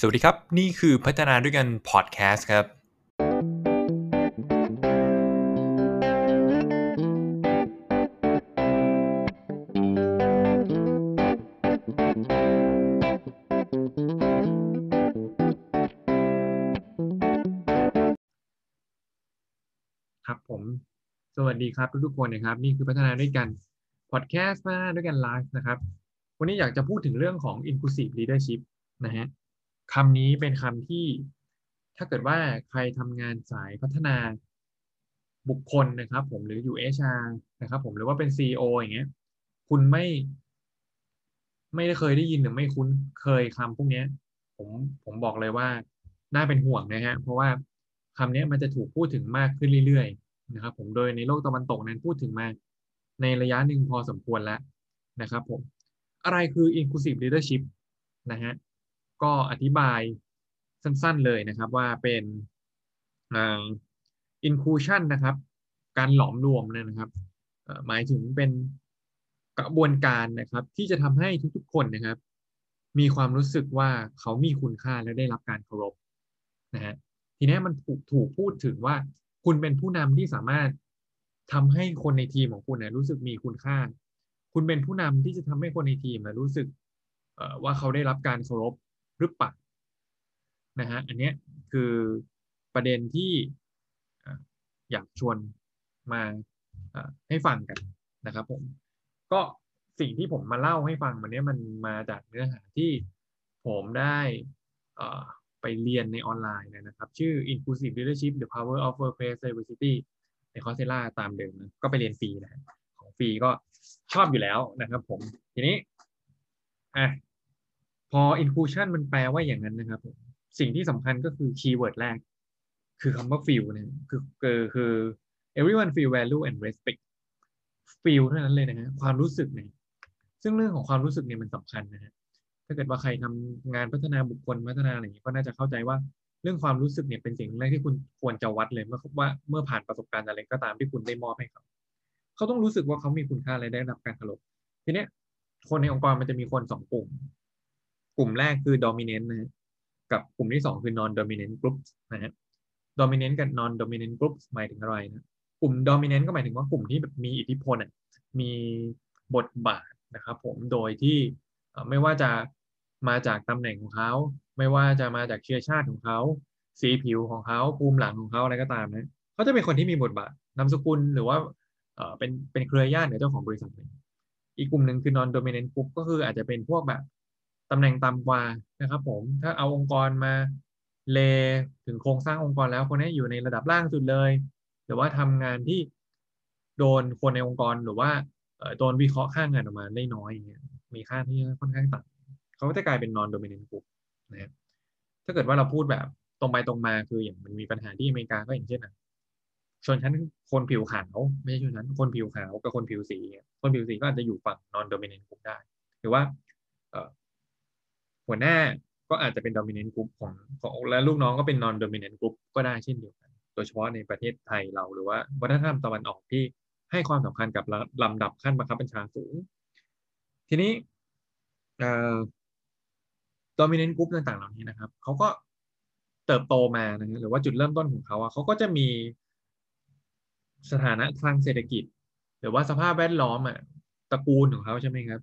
สวัสดีครับ นี่คือพัฒนาด้วยกันพอดแคสต์ครับ ครับผม สวัสดีครับทุกๆคนนะครับ นี่คือพัฒนาด้วยกันพอดแคสต์พัฒนาด้วยกันไลฟ์นะครับ วันนี้อยากจะพูดถึงเรื่องของ inclusive leadership นะฮะ คำนี้เป็นคำที่ถ้าเกิดว่าใครทำงานสายพัฒนาบุคคลนะครับ ผมหรืออยู่ HR นะครับ ผมหรือว่าเป็น CEO อย่างเงี้ย คุณไม่ ไม่ได้เคยได้ยินหรือไม่คุ้นเคยคำพวกเนี้ยผมผมบอกเลยว่าน่าเป็นห่วงนะฮะเพราะว่าคำนี้มันจะถูกพูดถึงมากขึ้นเรื่อยๆนะครับ ผมโดยในโลกตะวันตกนั้นพูดถึงมาในระยะหนึ่งพอสมควรแล้วนะครับ ผมอะไรคือ inclusive leadership นะฮะ ก็อธิบายสั้นๆเลยนะครับว่าเป็น inclusion นะครับ การหลอมรวมนะครับหมายถึงเป็นกระบวนการนะครับ ที่จะทำให้ทุกๆคนนะครับ มีความรู้สึกว่าเขามีคุณค่าและได้รับการเคารพนะฮะทีนี้มันถูกถูกพูดถึงว่าคุณเป็นผู้นำที่สามารถทำให้คนในทีมของคุณนะรู้สึกมีคุณค่า คุณเป็นผู้นำที่จะทำให้คนในทีมนะรู้สึกว่าเขาได้รับการเคารพ หรือเปล่านะฮะอันนี้คือประเด็นที่อยากชวนมาให้ฟังกันนะครับผมก็สิ่งที่ผมมาเล่าให้ฟังวันนี้มันมาจากเนื้อหาที่ผมได้ไปเรียนในออนไลน์นะครับ ชื่อ Inclusive Leadership The Power of Workplace Diversity ใน Coursera ตามเดิมนะก็ไปเรียนฟรีนะของฟรีก็ชอบอยู่แล้วนะครับผมทีนี้อะ พอ inclusion มันแปลว่าอย่างนั้นนะครับ สิ่งที่สำคัญก็คือ keyword แรก คือคำว่า feel นะคือคือคือ everyone feel value and respect feel เท่านั้นเลยนะฮะความรู้สึกเนี่ยซึ่งเรื่องของความรู้สึกเนี่ยมันสำคัญนะฮะถ้าเกิดว่าใครทำงานพัฒนาบุคคลพัฒนาอะไรอย่างนี้ก็น่าจะเข้าใจว่าเรื่องความรู้สึกเนี่ยเป็นสิ่งแรกที่คุณควรจะวัดเลยเมื่อว่าเมื่อผ่านประสบการณ์อะไรก็ตามที่คุณได้มอบให้เขาเขาต้องรู้สึกว่าเขามีคุณค่าและได้รับการเคารพทีเนี้ยคนในองค์กรมันจะมีคนสองกลุ่ม กลุ่มแรกคือ dominant นะกับกลุ่มที่สองคือ non dominant group นะฮะ dominant กับ non dominant group หมายถึงอะไรนะกลุ่ม dominant ก็หมายถึงว่ากลุ่มที่แบบมีอิทธิพลมีบทบาทนะครับผมโดยที่ไม่ว่าจะมาจากตำแหน่งของเขา ไม่ว่าจะมาจากเชื้อชาติของเขา สีผิวของเขาภูมิหลังของเขาอะไรก็ตามนะเขาจะเป็นคนที่มีบทบาทนามสกุลหรือว่าเป็นเป็นเครือญาติขอเจ้าของบริษัทอีกกลุ่มหนึ่งคือ non dominant group ก็คืออาจจะเป็นพวกแบบ ตำแหน่งต่ำกว่านะครับ ผมถ้าเอาองค์กรมาเลถึงโครงสร้างองค์กรแล้วคนนี้อยู่ในระดับล่างสุดเลย หรือว่าทำงานที่โดนคนในองค์กรหรือว่าโดนวิเคราะห์ค่างานออกมาได้น้อยอย่างเงี้ยมีค่าที่ค่อนข้างต่ำเขาก็จะกลายเป็น non dominant group นะครับถ้าเกิดว่าเราพูดแบบตรงไปตรงมาคืออย่างมันมีปัญหาที่อเมริกาก็อย่างเช่นนะชนชั้นคนผิวขาวไม่ใช่ชนชั้นคนผิวขาวกับคนผิวสี คนผิวสีก็อาจจะอยู่ฝั่ง non dominant group ได้ หรือว่า หัวหน้าก็อาจจะเป็น dominant group ของของและลูกน้องก็เป็น non dominant group ก็ได้เช่นเดียวกัน โดยเฉพาะในประเทศไทยเราหรือว่าวัฒนธรรมตะวันออกที่ให้ความสำคัญกับลำดับขั้นบังคับบัญชาสูง ทีนี้ dominant group ต่างๆ เหล่านี้นะครับเขาก็เติบโตมานะหรือว่าจุดเริ่มต้นของเขาอะเขาก็จะมีสถานะทางเศรษฐกิจ หรือว่าสภาพแวดล้อมอะตระกูลของเขาใช่ไหมครับ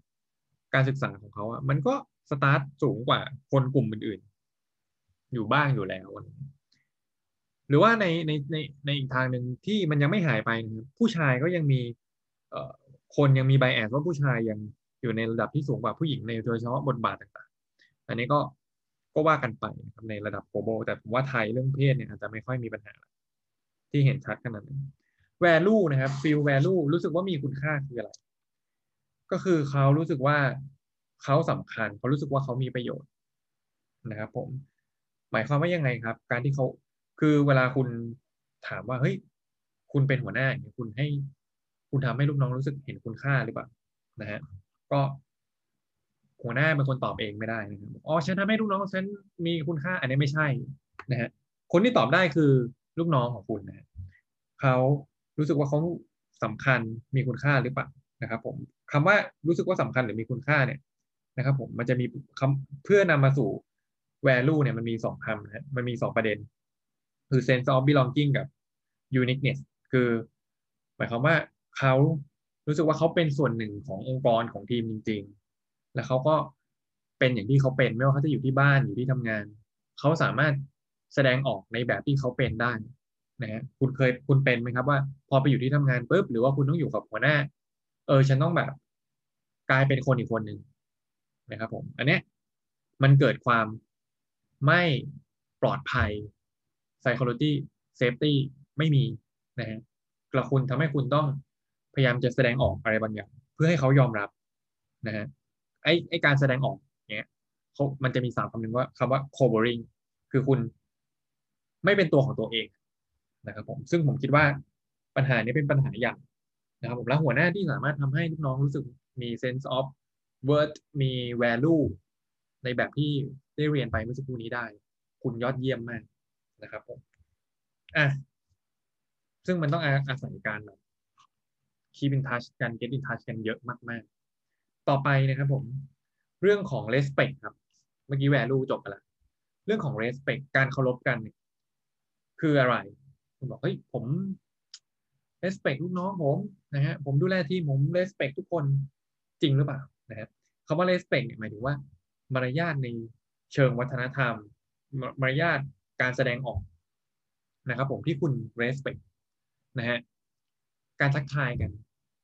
การศึกษาของเขาอะมันก็ สตาร์ทสูงกว่าคนกลุ่มอื่นๆ อยู่บ้างอยู่แล้ว หรือว่าในในในในอีกทางหนึ่งที่มันยังไม่หายไปผู้ชายก็ยังมีเอ่อคนยังมีไบแอสว่าผู้ชายยังอยู่ในระดับที่สูงกว่าผู้หญิงในโดยเฉพาะบทบาทต่างๆ อันนี้ก็ก็ว่ากันไปครับในระดับโกลบอลแต่ผมว่าไทยเรื่องเพศเนี่ยอาจจะไม่ค่อยมีปัญหา ที่เห็นชัดขนาดนั้น value นะครับ feel value รู้สึกว่ามีคุณค่าคืออะไร ก็คือเขารู้สึกว่า เขาสำคัญเขารู้สึกว่าเขามีประโยชน์นะครับผม หมายความว่ายังไงครับ การที่เขาคือเวลาคุณถามว่าเฮ้ยคุณเป็นหัวหน้าอย่างคุณให้คุณทำให้ลูกน้องรู้สึกเห็นคุณค่าหรือเปล่านะฮะก็หัวหน้าเป็นคนตอบเองไม่ได้นะครับอ๋อฉันทำให้ลูกน้องฉันมีคุณค่า อันนี้ไม่ใช่นะฮะคนที่ตอบได้คือลูกน้องของคุณนะเขารู้สึกว่าเขาสำคัญมีคุณค่าหรือเปล่านะครับ ผมคำว่ารู้สึกว่าสำคัญหรือมีคุณค่าเนี่ย นะครับผมมันจะมีคำเพื่อนำมาสู่ value เนี่ยมันมีสองคำนะฮะมันมีสองประเด็น คือ sense of belonging กับ uniqueness คือหมายความว่าเขารู้สึกว่าเขาเป็นส่วนหนึ่งขององค์กรของทีมจริง ๆ แล้วเขาก็เป็นอย่างที่เขาเป็นไม่ว่าเขาจะอยู่ที่บ้านอยู่ที่ทำงาน เขาสามารถแสดงออกในแบบที่เขาเป็นได้นะฮะคุณเคยคุณเป็นไหมครับว่า พอไปอยู่ที่ทำงานปุ๊บหรือว่าคุณต้องอยู่กับหัวหน้า เออฉันต้องแบบ กลายเป็นคนอีกคนหนึ่ง นะครับผม อันเนี้ยมันเกิดความไม่ปลอดภัย psychology safety ไม่มีนะฮะกระคุณทำให้คุณต้องพยายามจะแสดงออกอะไรบางอย่าง เพื่อให้เขายอมรับนะฮะไอไอการแสดงออกเนี้ยเขามันจะมีสามคำหนึ่งว่าคำว่า covering คือคุณไม่เป็นตัวของตัวเองนะครับผมซึ่งผมคิดว่าปัญหานี้เป็นปัญหาใหญ่นะครับผมและหัวหน้าที่สามารถทำให้ลูกน้องรู้สึกมี sense of worth มี value ในแบบที่ได้เรียนไปเมื่อสักครู่นี้ได้ คุณยอดเยี่ยมมากนะครับผมอะซึ่งมันต้องอาอาศัยการแบบ keep in touch กัน get in touch กันเยอะมาก ๆ ต่อไปนะครับผม เรื่องของ respect ครับ เมื่อกี้ value จบไปล้วเรื่องของ respect การเคารพกันคืออะไรคุณบอกเฮ้ยผม respect ลูกน้องผมนะฮะผมดูแลทีมผม respect ทุกคนจริงหรือเปล่า นะครับคำว่า respect เนี่ยหมายถึงว่า มารยาทในเชิงวัฒนธรรม มารยาทการแสดงออกนะครับผมที่คุณ respect นะฮะการทักทายกัน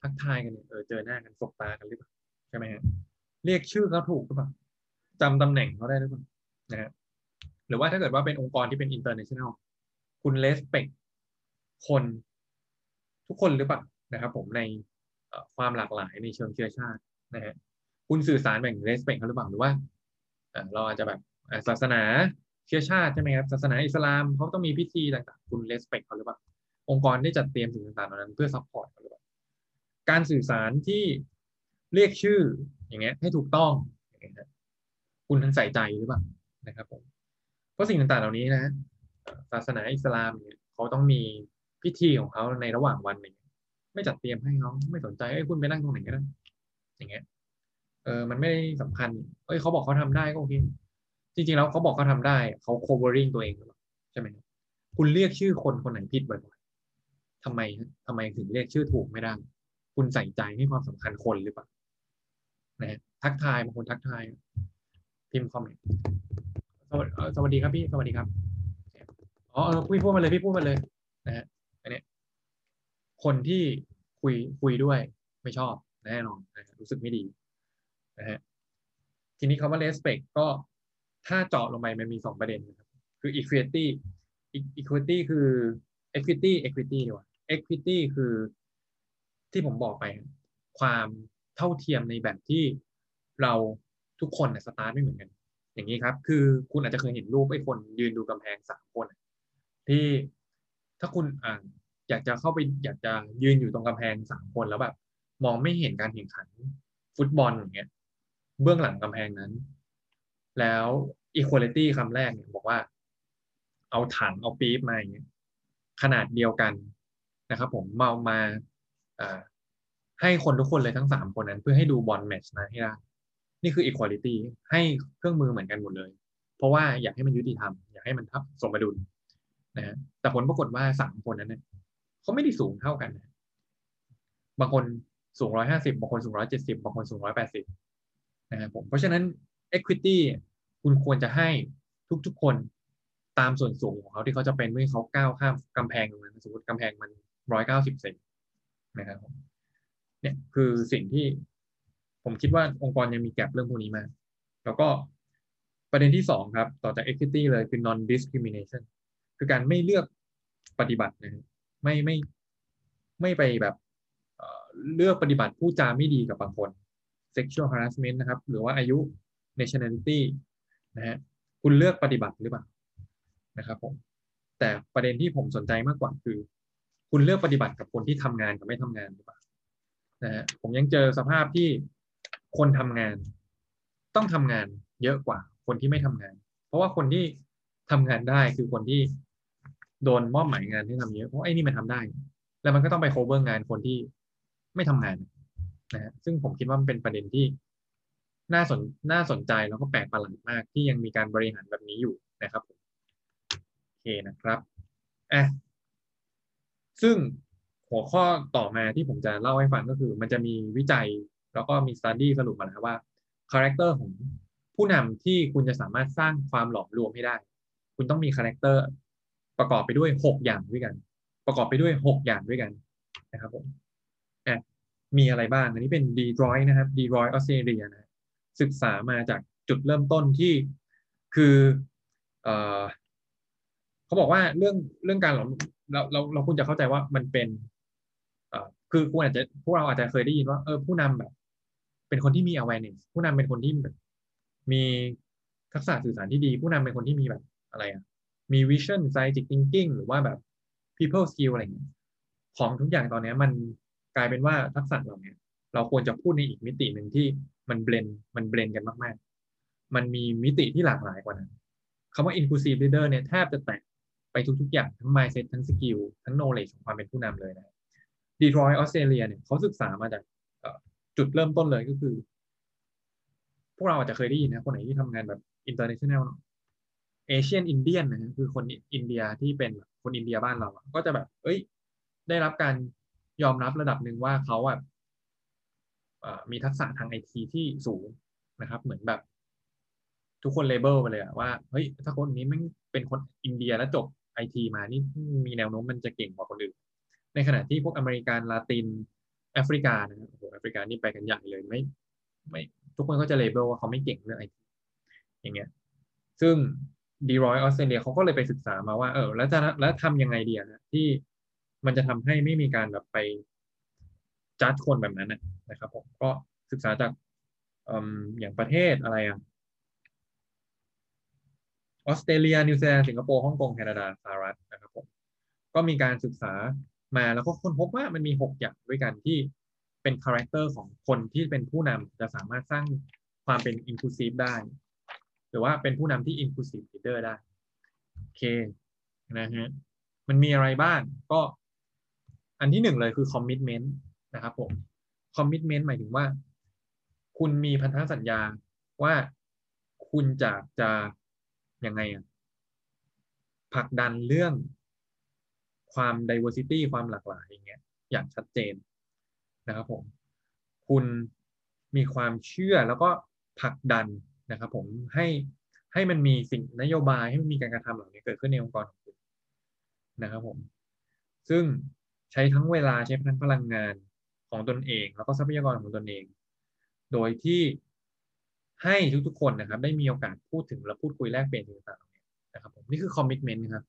ทักทายกันเนี่ยเออเจอหน้ากันสบตากันหรือเปล่าใช่ไหมฮะเรียกชื่อเขาถูกหรือเปล่าจำตำแหน่งเขาได้หรือเปล่านะฮะหรือว่าถ้าเกิดว่าเป็นองค์กรที่เป็น international คุณ respect คนทุกคนหรือเปล่านะครับผมในความหลากหลายในเชิงเชื้อชาตินะฮะ คุณสื่อสารแบ่ง respect เขาหรือเปล่าหรือว่าเราอาจจะแบบศาสนาเชื้อชาติใช่ไหมครับศาสนาอิสลามเขาต้องมีพิธีต่างๆ คุณ respect เขาหรือเปล่าองค์กรได้จัดเตรียมสิ่งต่างๆเหล่านั้นเพื่อ support เขาหรือเปล่าการสื่อสารที่เรียกชื่ออย่างเงี้ยให้ถูกต้องอย่างเงี้ยคุณทันใส่ใจหรือเปล่านะครับผมเพราะสิ่งต่างๆเหล่านี้นะศาสนาอิสลามเนี่ยเขาต้องมีพิธีของเขาในระหว่างวันเนี่ยไม่จัดเตรียมให้เขาไม่สนใจเอ้คุณไปนั่งตรงไหนก็ได้อย่างเงี้ย เออมันไม่ได้สำคัญ เอ้ยเขาบอกเขาทำได้ก็โอเค จริงๆแล้วเขาบอกเขาทาได้เขา covering ตัวเองหรือเปล่าใช่ไหมคุณเรียกชื่อคนคนไหนผิดบ่อยๆทำไมทำไมถึงเรียกชื่อถูกไม่ได้ คุณใส่ใจให้ความสำคัญคนหรือเปล่านะทักทายบางคนทักทาย พิมพ์คอมเมนต์สวัสดีครับพี่ สวัสดีครับอ๋อเออพี่พูดมาเลยพี่พูดมาเลย นะฮะอันนี้คนที่คุยคุยด้วยไม่ชอบแน่นอนนะรู้สึกไม่ดี นะฮะทีนี้คำว่า respect ก็ถ้าเจาะลงไปมันมีสองประเด็นนะครับคือ equity equity คือ equity equity ดีกว่า equity คือที่ผมบอกไป ความเท่าเทียมในแบบที่เราทุกคนสตาร์ทไม่เหมือนกัน อย่างนี้ครับ คือคุณอาจจะเคยเห็นรูปไอ้คนยืนดูกำแพงสามคน ที่ถ้าคุณอ่าอยากจะเข้าไปอยากจะยืนอยู่ตรงกำแพงสามคนแล้วแบบมองไม่เห็นการแข่งขันฟุตบอลอย่างเงี้ย เบื้องหลังกำแพงนั้น แล้ว equality คำแรกเนี่ยบอกว่า เอาถังเอาปี๊บมาอย่างเงี้ยขนาดเดียวกันนะครับ ผมเมามาให้คนทุกคนเลยทั้งสามคนนั้น เพื่อให้ดูบอลแมตช์นะให้ได้นี่คือ equality ให้เครื่องมือเหมือนกันหมดเลย เพราะว่าอยากให้มันยุติธรรม อยากให้มันทับสมดุลนะฮะแต่ผลปรากฏว่าสามคนนั้นเนี่ยเขาไม่ได้สูงเท่ากันนะบางคนสูงร้อยห้าสิบบางคนสูงร้อยเจ็ดสิบบางคนสูงร้อยแปดสิบ นะครับผมเพราะฉะนั้น equity คุณควรจะให้ทุกๆคนตามส่วนสูงของเขาที่เขาจะเป็นเมื่อเขาก้าวข้ามกำแพงตรงนั้นสมมติกำแพงมันร้อยเก้าสิบเซนนะครับผมเนี่ยคือสิ่งที่ผมคิดว่าองค์กรยังมีแกลบเรื่องพวกนี้มาก แล้วก็ประเด็นที่สองครับ ต่อจาก equity เลยคือ non discrimination คือการไม่เลือกปฏิบัตินะไม่ไม่ไม่ไปแบบเลือกปฏิบัติผู้จาไม่ดีกับบางคน sexual harassment นะครับ หรือว่าอายุ nationality นะฮะคุณเลือกปฏิบัติหรือเปล่านะครับผมแต่ประเด็นที่ผมสนใจมากกว่าคือ คุณเลือกปฏิบัติกับคนที่ทำงานกับไม่ทำงานหรือเปล่านะฮะผมยังเจอสภาพที่คนทำงาน ต้องทำงานเยอะกว่าคนที่ไม่ทำงาน เพราะว่าคนที่ทำงานได้คือคนที่โดนมอบหมายงานที่ทำเยอะเพราะไอ้นี่มันทำได้ แล้วมันก็ต้องไปโคเวอร์งานคนที่ไม่ทำงาน นะซึ่งผมคิดว่ามันเป็นประเด็นที่น่าสนน่าสนใจแล้วก็แปลกประหลาดมากที่ยังมีการบริหารแบบนี้อยู่นะครับโอเคนะครับอะซึ่งหัวข้อต่อมาที่ผมจะเล่าให้ฟังก็คือ มันจะมีวิจัยแล้วก็มี study สรุปมาแล้วว่า character ของผู้นำที่คุณจะสามารถสร้างความหลอมรวมให้ได้ คุณต้องมี character ประกอบไปด้วยหกอย่างด้วยกัน ประกอบไปด้วยหกอย่างด้วยกันนะครับผม มีอะไรบ้าง อันนี้เป็น Deloitte นะครับ Deloitte ออสเตรเลียนะศึกษามาจากจุดเริ่มต้นที่คือเออเขาบอกว่าเรื่องเรื่องการหลอมเราเราเราควรจะเข้าใจว่ามันเป็นเอคือคุณอาจจะพวกเราอาจจะเคยได้ยินว่าเออผู้นำแบบ เป็นคนที่มี awareness ผู้นำเป็นคนที่แบบมีทักษะสื่อสารที่ดี ผู้นำเป็นคนที่มีแบบอะไรอะมี vision strategic thinking หรือว่าแบบ people skill อะไรเงี้ยของทุกอย่างตอนนี้มัน กลายเป็นว่าทักษะเหล่านี้เราควรจะพูดในอีกมิติหนึ่งที่มัน blend มัน blend กันมาก ๆ มันมีมิติที่หลากหลายกว่านั้นคำว่า inclusive leader เนี่ยแทบจะแตะไปทุก ๆ อย่างทั้ง mindset ทั้ง skill ทั้ง knowledge ของความเป็นผู้นำเลยนะ Deloitte ออสเตรเลียเนี่ยเขาศึกษามาจากจุดเริ่มต้นเลยก็คือ พวกเราอาจจะเคยได้ยินนะคนไหนที่ทำงานแบบ international Asian Indian นะคือคนอินเดียที่เป็นคนอินเดียบ้านเราก็จะแบบ เอ้ย ได้รับการ ยอมรับระดับหนึ่งว่าเขาอะมีทักษะทางไอทีที่สูงนะครับ เหมือนแบบ ทุกคน label ไปเลยอะว่าเฮ้ยถ้าคนนี้มันเป็นคนอินเดียแล้วจบไอทีมานี่มีแนวโน้มมันจะเก่งกว่าคนอื่น ในขณะที่พวกอเมริกันลาตินแอฟริกานะครับโอ้โหแอฟริกานี่ไปกันใหญ่เลยไม่ไม่ทุกคนก็จะ label ว่าเขาไม่เก่งเรื่องไอทีอย่างเงี้ย ซึ่ง Deloitte ออสเตรเลียเขาก็เลยไปศึกษามาว่าเออแล้วจะแล้วทำยังไงดีอะที่ มันจะทำให้ไม่มีการแบบไปจัดคนแบบนั้นนะครับผมก็ศึกษาจากอย่างประเทศอะไรอะออสเตรเลีย นิวซีแลนด์สิงคโปร์ฮ่องกงแคนาดาสหรัฐนะครับผมก็มีการศึกษามาแล้วก็ค้นพบว่ามันมีหกอย่างด้วยกันที่เป็น character ของคนที่เป็นผู้นำจะสามารถสร้างความเป็น inclusive ได้ หรือว่าเป็นผู้นำที่ inclusive leader ได้ โอเคนะฮะมันมีอะไรบ้างก็ อันที่หนึ่งเลยคือ commitment นะครับผม commitment หมายถึงว่า คุณมีพันธสัญญาว่าคุณจะจะยังไงอะผลักดันเรื่องความ diversity ความหลากหลายอย่างเงี้ยอย่างชัดเจนนะครับผม คุณมีความเชื่อแล้วก็ผลักดันนะครับผมให้ให้มันมีสิ่งนโยบายให้มันมีการกระทำเหล่านี้เกิดขึ้นในองค์กรของคุณนะครับผม ซึ่ง ใช้ทั้งเวลาใช้ทั้งพลังงานของตนเอง แล้วก็ทรัพยากรของตนเอง โดยที่ให้ทุกๆคนนะครับ ได้มีโอกาสพูดถึงและพูดคุยแลกเปลี่ยนต่างๆนะครับผมนี่คือคอมมิชเมนต์นะครับ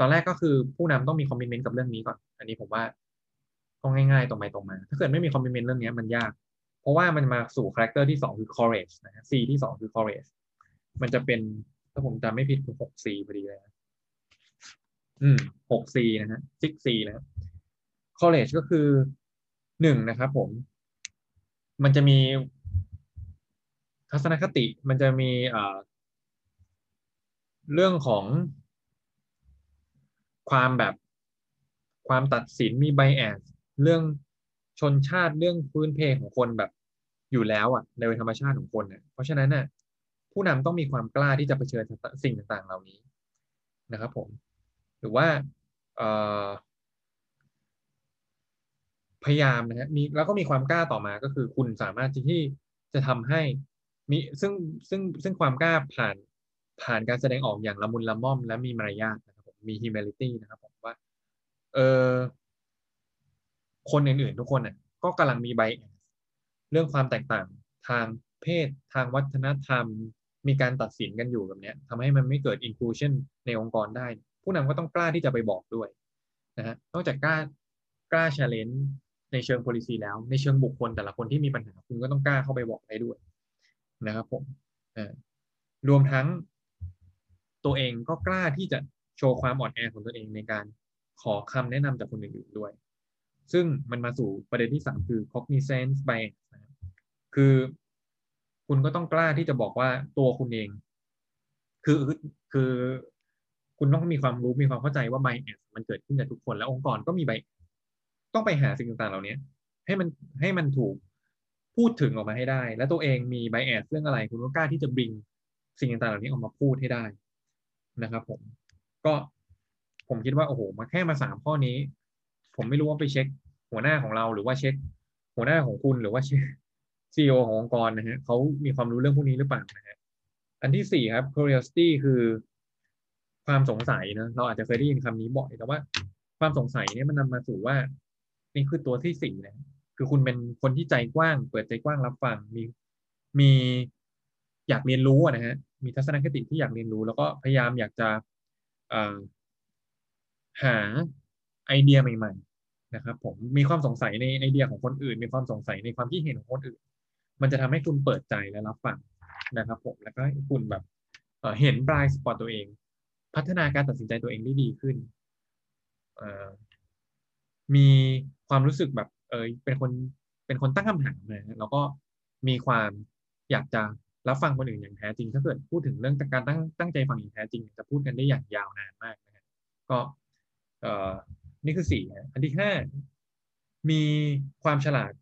ตอนแรกก็คือผู้นำต้องมีคอมมิชเมนต์กับเรื่องนี้ก่อน อันนี้ผมว่าก็ง่ายๆตรงไปตรงมา ถ้าเกิดไม่มี commitment เรื่องนี้มันยาก เพราะว่ามันมาสู่ character ที่สองคือ courage นะฮะ C ที่สองคือ courage มันจะเป็นถ้าผมจำไม่ผิดคือหก C พอดีเลยนะอืมหก C นะฮะ six C นะ ครับ courage ก็คือหนึ่งนะครับผม มันจะมีทัศนคติมันจะมีเรื่องของความแบบความตัดสินมีไบแอสเรื่องชนชาติเรื่องพื้นเพของคนแบบอยู่แล้วอะในธรรมชาติของคนเนี่ยเพราะฉะนั้นน่ะผู้นำต้องมีความกล้าที่จะเผชิญสิ่งต่างๆ เหล่านี้นะครับ ผม หรือว่า พยายามนะฮะมีแล้วก็มีความกล้าต่อมาก็คือคุณสามารถที่จะทำให้มีซึ่งซึ่งซึ่งความกล้าผ่านผ่านการแสดงออกอย่างละมุนละม่อม และมีมารยาทนะครับผมมี humility นะครับผมว่าเออคนอื่นๆ ทุกคนน่ะก็กำลังมีไบเรื่องความแตกต่างทางเพศทางวัฒนธรรม มีการตัดสินกันอยู่แบบนี้ทำให้มันไม่เกิด inclusion ในองค์กรได้ ผู้นำก็ต้องกล้าที่จะไปบอกด้วยนะฮะนอกจากกล้ากล้า challenge ในเชิง policy แล้ว ในเชิงบุคคลแต่ละคนที่มีปัญหาคุณก็ต้องกล้าเข้าไปบอกได้ด้วยนะครับผมรวมทั้งตัวเองก็กล้าที่จะโชว์ความอ่อนแอของตัวเองในการขอคำแนะนำจากคนอื่นๆด้วย ซึ่งมันมาสู่ประเด็นที่สามคือ cognizance bias นะคือคุณก็ต้องกล้าที่จะบอกว่าตัวคุณเอง คือคือคุณต้องมีความรู้มีความเข้าใจว่า bias มันเกิดขึ้นกับทุกคน และองค์กรก็มี bias ต้องไปหาสิ่งต่างๆเหล่านี้ให้มันให้มันถูกพูดถึงออกมาให้ได้ และตัวเองมีไบแอสเรื่องอะไร คุณก็กล้าที่จะบิงสิ่งต่างๆเหล่านี้ออกมาพูดให้ได้นะครับ ผมก็ผมคิดว่าโอ้โหมาแค่มาสามข้อนี้ ผมไม่รู้ว่าไปเช็ค หัวหน้าของเราหรือว่าเช็ค หัวหน้าของคุณหรือว่าเช็คซีอขององค์กรนะฮะเขามีความรู้เรื่องพวกนี้หรือเปล่านะฮะอันที่สี่ครับ curiosity คือความสงสัยนะเราอาจจะเคยได้ยินคำนี้บ่อยแต่ว่า ความสงสัยเนี่ยมันนำมาสู่ว่า นี่คือตัวที่สี่นะคือคุณเป็นคนที่ใจกว้าง เปิดใจกว้างรับฟังมีมีอยากเรียนรู้นะฮะมีทัศนคติที่อยากเรียนรู้ แล้วก็พยายามอยากจะหาไอเดียใหม่ ๆ นะครับ ผมมีความสงสัยในไอเดียของคนอื่น มีความสงสัยในความคิดเห็นของคนอื่น มันจะทำให้คุณเปิดใจและรับฟังนะครับผมแล้วก็คุณแบบเห็น blind spot ตัวเอง พัฒนาการตัดสินใจตัวเองได้ดีขึ้น มีความรู้สึกแบบเออเป็นคนเป็นคนตั้งคำถามนะแล้วก็มีความอยากจะรับฟังคนอื่นอย่างแท้จริง ถ้าเกิดพูดถึงเรื่องการตั้งตั้งใจฟังอย่างแท้จริง จะพูดกันได้อย่างยาวนานมากนะครับก็เอ่อนี่คือสี่อันที่ห้ามีความฉลาด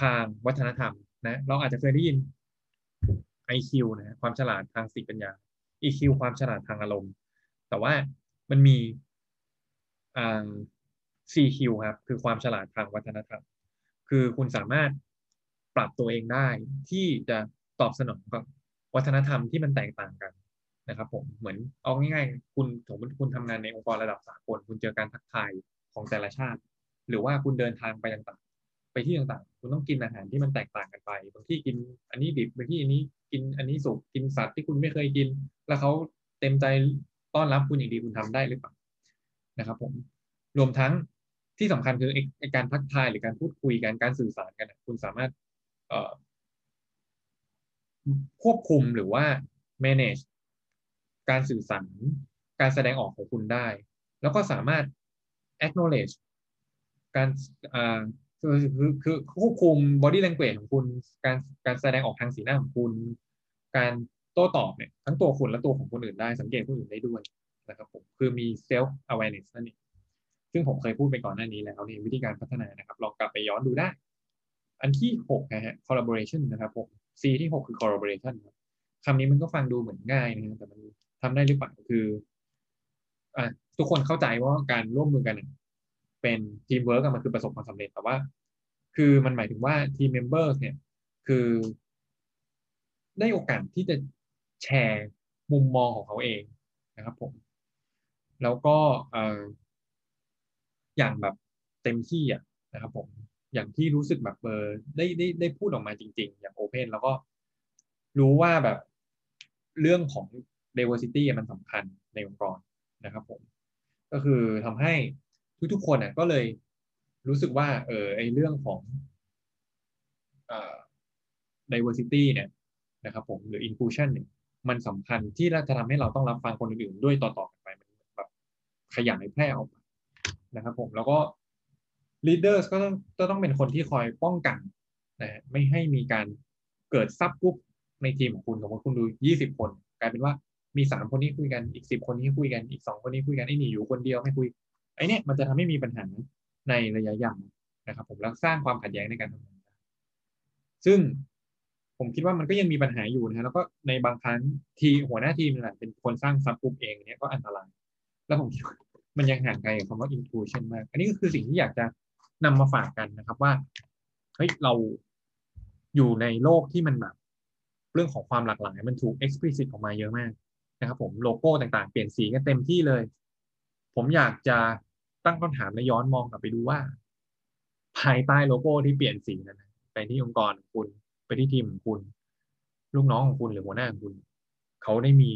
ทางวัฒนธรรมนะเราอาจจะเคยได้ยิน IQ นะความฉลาดทางสติปัญญา EQ ความฉลาดทางอารมณ์ แต่ว่ามันมี CQ ครับ คือความฉลาดทางวัฒนธรรม คือคุณสามารถปรับตัวเองได้ที่จะตอบสนองกับวัฒนธรรมที่มันแตกต่างกันนะครับ ผมเหมือนเอาง่ายๆคุณสมมติคุณทำงานในองค์กรระดับสากลคุณเจอการทักทายของแต่ละชาติ หรือว่าคุณเดินทางไปต่างๆ ไปที่ต่างๆ คุณต้องกินอาหารที่มันแตกต่างกันไปบางที่กินอันนี้ดิบบางที่อันนี้กินอันนี้สุกกินสัตว์ที่คุณไม่เคยกิน แล้วเขาเต็มใจต้อนรับคุณอย่างดีคุณทำได้หรือเปล่านะครับ ผมรวมทั้ง ที่สำคัญคือการทักทายหรือการพูดคุยกันการสื่อสารกันคุณสามารถควบคุมหรือว่า manage การสื่อสารการแสดงออกของคุณได้ แล้วก็สามารถ acknowledge การคือคือคือควบคุม body language ของคุณ การการแสดงออกทางสีหน้าของคุณ การโต้ตอบเนี่ยทั้งตัวคุณและตัวของคนอื่นได้สังเกตคนอื่นได้ด้วยนะครับผมคือมี self awareness นั่นเอง ซึ่งผมเคยพูดไปก่อนหน้านี้แล้วในวิธีการพัฒนานะครับ ลองกลับไปย้อนดูได้ อันที่หกนะฮะ collaboration นะครับผม C ที่หกคือ collaboration คำนี้มันก็ฟังดูเหมือนง่ายนะแต่มันทำได้หรือเปล่าคืออะทุกคนเข้าใจว่าการร่วมมือกัน เป็นทีมเวิร์กมันคือประสบความสำเร็จแต่ว่า คือมันหมายถึงว่า team member เนี่ย คือ ได้โอกาสที่จะแชร์มุมมองของเขาเองนะครับผม แล้วก็ อย่างแบบเต็มที่อะนะครับผมอย่างที่รู้สึกแบบเออได้ได้ได้พูดออกมาจริง ๆ อย่างโอเพนแล้วก็รู้ว่าแบบเรื่องของ diversity มันสำคัญในองค์กรนะครับผม ก็คือทำให้ทุกๆคนอะก็เลยรู้สึกว่า เออไอเรื่องของอ่า diversity เนี่ยนะครับผมหรือ inclusion เนี่ยมันสำคัญที่จะทำให้เราต้องรับฟังคนอื่นๆด้วยต่อๆกันไปมันแบบขยายแพร่ออกมา นะครับผมแล้วก็ leaders ก็ต้องต้องเป็นคนที่คอยป้องกันนะไม่ให้มีการเกิด subgroup ในทีมของคุณสมมติคุณดู 20 คน กลายเป็นว่ามีสามคนนี้คุยกันอีกสิบคนนี้คุยกันอีกสองคนนี้คุยกันไอ้นี่อยู่คนเดียวไม่คุยไอ้นี่มันจะทำให้มีปัญหาในระยะยาวนะครับ ผมแล้วสร้างความขัดแย้งในการทำงานซึ่งผมคิดว่ามันก็ยังมีปัญหาอยู่นะแล้วก็ในบางครั้งทีหัวหน้าทีมนี่แหละเป็นคนสร้าง subgroup เองเนี้ยก็อันตราย แล้วผมคิด มันยังห่างไกลกับคำว่า inclusion มาก อันนี้ก็คือสิ่งที่อยากจะนำมาฝากกันนะครับว่าเฮ้ยเราอยู่ในโลกที่มันแบบเรื่องของความหลากหลาย มันถูก explicit ออกมาเยอะมากนะครับ ผมโลโก้ต่างๆ เปลี่ยนสีกันเต็มที่เลย ผมอยากจะตั้งคำถามและย้อนมองกลับไปดูว่า ภายใต้โลโก้ที่เปลี่ยนสีนั้นไปที่องค์กรของคุณ ไปที่ทีมของคุณ ลูกน้องของคุณหรือหัวหน้าของคุณ เขาได้มี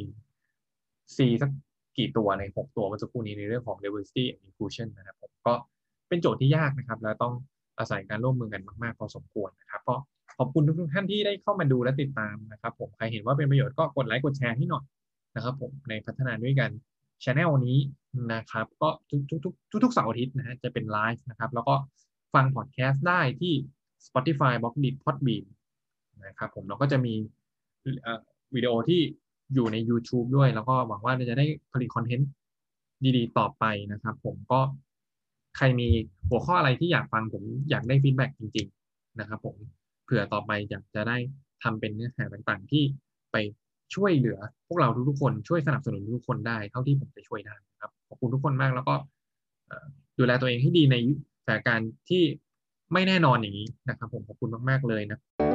สีสัก กี่ตัวในหกตัวเมื่อสักครู่นี้ในเรื่องของ diversity and inclusion นะครับผมก็เป็นโจทย์ที่ยากนะครับ แล้วต้องอาศัยการร่วมมือกันมาก ๆ พอสมควรนะครับก็ขอบคุณทุกท่านที่ได้เข้ามาดูและติดตามนะครับ ผมใครเห็นว่าเป็นประโยชน์ก็กดไลค์กดแชร์ให้หน่อยนะครับผมในพัฒนาด้วยกันช anel นี้นะครับก็ทุกๆทุกทุกเสาร์อาทิตย์นะฮะจะเป็นไลฟ์นะครับแล้วก็ฟังพอดแคสต์ได้ที่ Spotify b l o g d i t Podbean นะครับผมเราก็จะมีวิดีโอที่ อยู่ใน YouTube ด้วย แล้วก็หวังว่าจะได้ผลิตคอนเทนต์ดีๆ ต่อไปนะครับ ผมก็ใครมีหัวข้ออะไรที่อยากฟังผมอยากได้ feedback จริง ๆ นะครับ ผมเผื่อต่อไปอยากจะได้ทำเป็นเนื้อหาต่างๆ ที่ไปช่วยเหลือพวกเราทุกๆคนช่วยสนับสนุนทุกคนได้เท่าที่ผมจะช่วยได้นะครับขอบคุณทุกคนมากแล้วก็ดูแลตัวเองให้ดีในสถานการณ์ที่ไม่แน่นอนอย่างนี้นะครับ ผมขอบคุณมากๆเลยนะ「